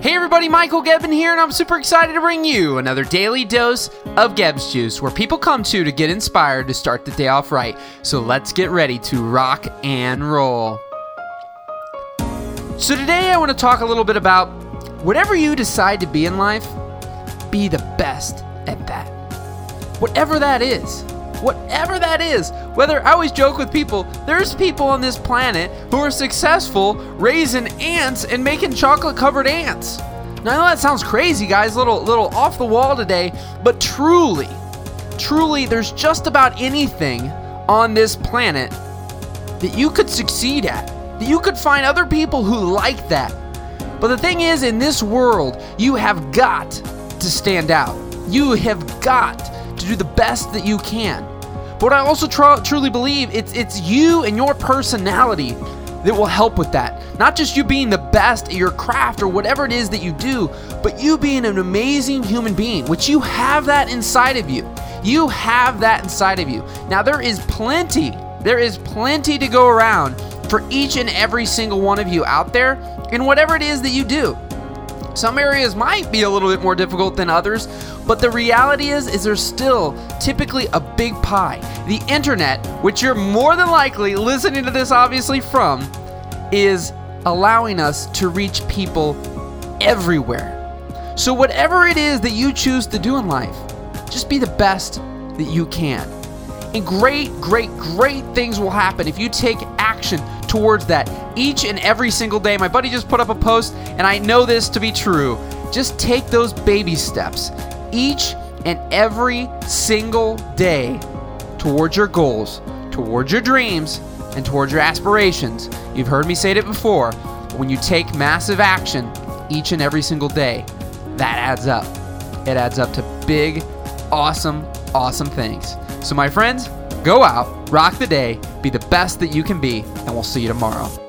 Hey everybody, Michael Gebben here, and I'm super excited to bring you another daily dose of Gebbs Juice, where people come to to get inspired to start the day off right. So let's get ready to rock and roll. So today I want to talk a little bit about whatever you decide to be in life, be the best at that. Whatever that is. Whatever that is. Whether I always joke with people, there's people on this planet who are successful raising ants and making chocolate covered ants. Now I know that sounds crazy, guys, little little off the wall today, but truly, truly there's just about anything on this planet that you could succeed at. That you could find other people who like that. But the thing is, in this world, you have got to stand out. You have got to do the best that you can. But I also tr- truly believe it's it's you and your personality that will help with that. Not just you being the best at your craft or whatever it is that you do, but you being an amazing human being, which you have that inside of you. You have that inside of you. Now there is plenty, there is plenty to go around for each and every single one of you out there in whatever it is that you do. Some areas might be a little bit more difficult than others, but the reality is is there's still typically a big pie. The internet, which you're more than likely listening to this obviously from, is allowing us to reach people everywhere. So whatever it is that you choose to do in life, just be the best that you can. And great, great, great things will happen if you take action towards that each and every single day. My buddy just put up a post, and I know this to be true. Just take those baby steps each and every single day towards your goals, towards your dreams, and towards your aspirations. You've heard me say it before. When you take massive action each and every single day, that adds up. It adds up to big, awesome, awesome things. So, my friends, go out, rock the day, be the best that you can be, and we'll see you tomorrow.